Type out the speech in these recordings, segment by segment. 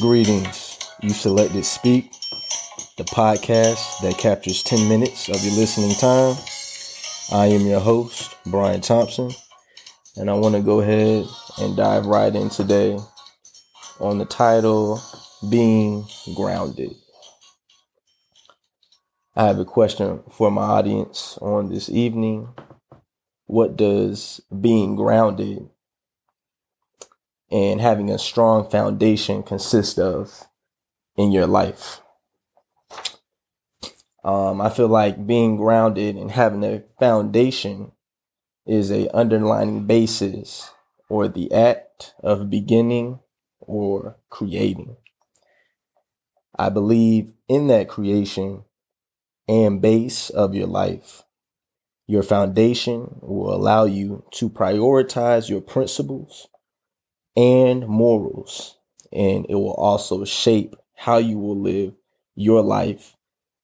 Greetings. You selected Speak, the podcast that captures 10 minutes of your listening time. I am your host, Brian Thompson, and I want to go ahead and dive right in today on the title Being Grounded. I have a question for my audience on this evening. What does being grounded and having a strong foundation consist of in your life. Um, I feel like being grounded and having a foundation is a underlying basis or the act of beginning or creating. I believe in that creation and base of your life. Your foundation will allow you to prioritize your principles and morals. And it will also shape how you will live your life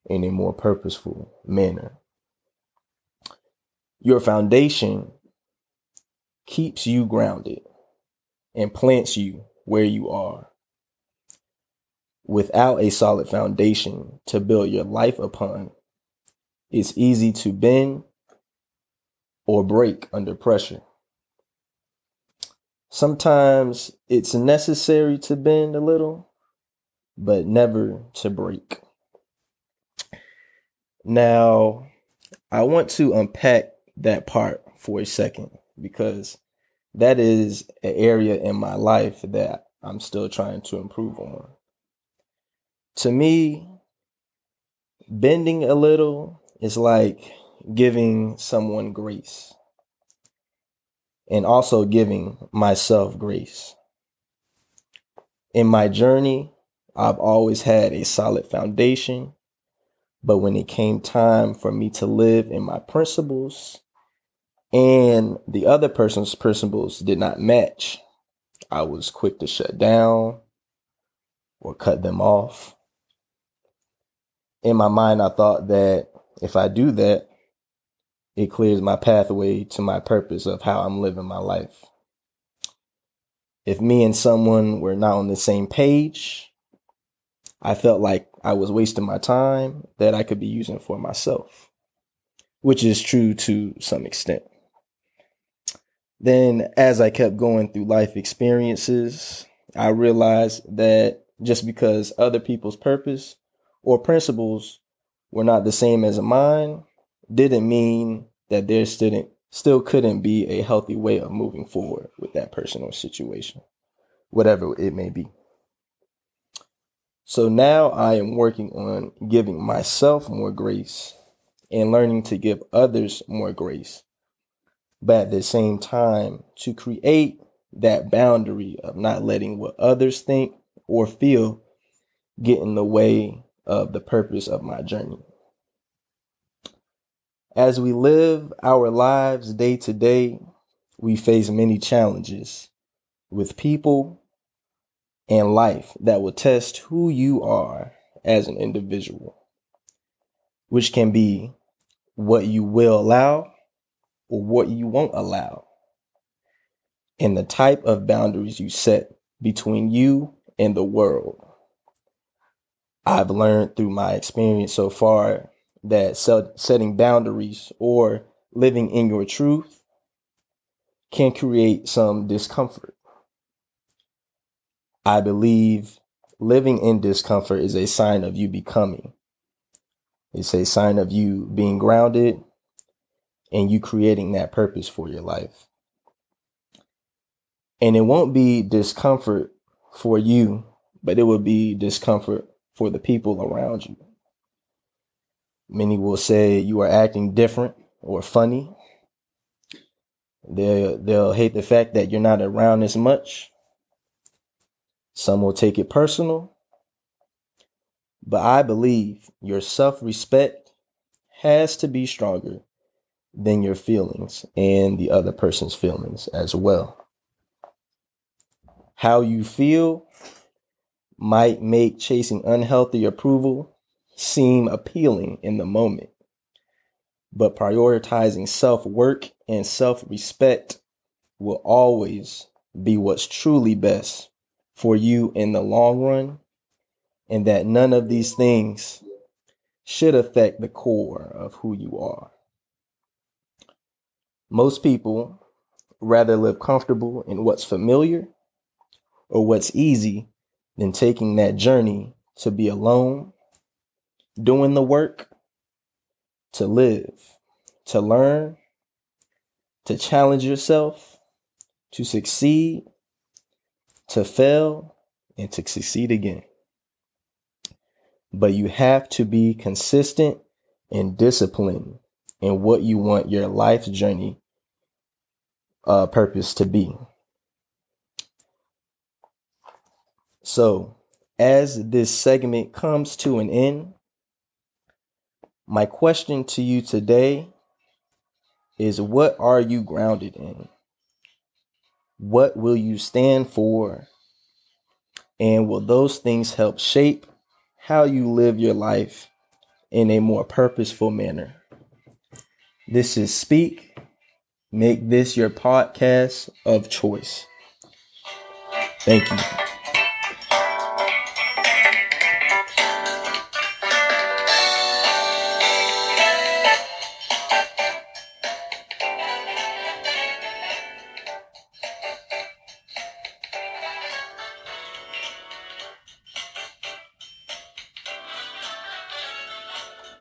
in a more purposeful manner. Your foundation keeps you grounded and plants you where you are. Without a solid foundation to build your life upon, it's easy to bend or break under pressure. Sometimes it's necessary to bend a little, but never to break. Now, I want to unpack that part for a second because that is an area in my life that I'm still trying to improve on. To me, bending a little is like giving someone grace and also giving myself grace. In my journey, I've always had a solid foundation, but when it came time for me to live in my principles and the other person's principles did not match, I was quick to shut down or cut them off. In my mind, I thought that if I do that, it clears my pathway to my purpose of how I'm living my life. If me and someone were not on the same page, I felt like I was wasting my time that I could be using for myself, which is true to some extent. Then, as I kept going through life experiences, I realized that just because other people's purpose or principles were not the same as mine didn't mean that there still still couldn't be a healthy way of moving forward with that person or situation, whatever it may be. So now I am working on giving myself more grace and learning to give others more grace. But at the same time, to create that boundary of not letting what others think or feel get in the way of the purpose of my journey. As we live our lives day to day, we face many challenges with people and life that will test who you are as an individual, which can be what you will allow or what you won't allow, and the type of boundaries you set between you and the world. I've learned through my experience so far that setting boundaries or living in your truth can create some discomfort. I believe living in discomfort is a sign of you becoming. It's a sign of you being grounded and you creating that purpose for your life. And it won't be discomfort for you, but it will be discomfort for the people around you. Many will say you are acting different or funny. They'll, they'll hate the fact that you're not around as much. Some will take it personal. But I believe your self respect has to be stronger than your feelings and the other person's feelings as well. How you feel might make chasing unhealthy approval seem appealing in the moment. But prioritizing self work and self respect will always be what's truly best for you in the long run, and that none of these things should affect the core of who you are. Most people rather live comfortable in what's familiar or what's easy than taking that journey to be alone, doing the work, to live, to learn, to challenge yourself, to succeed, to fail, and to succeed again. But you have to be consistent and disciplined in what you want your life journey uh, purpose to be. So, as this segment comes to an end, my question to you today is what are you grounded in? What will you stand for? And will those things help shape how you live your life in a more purposeful manner? This is Speak. Make this your podcast of choice. Thank you.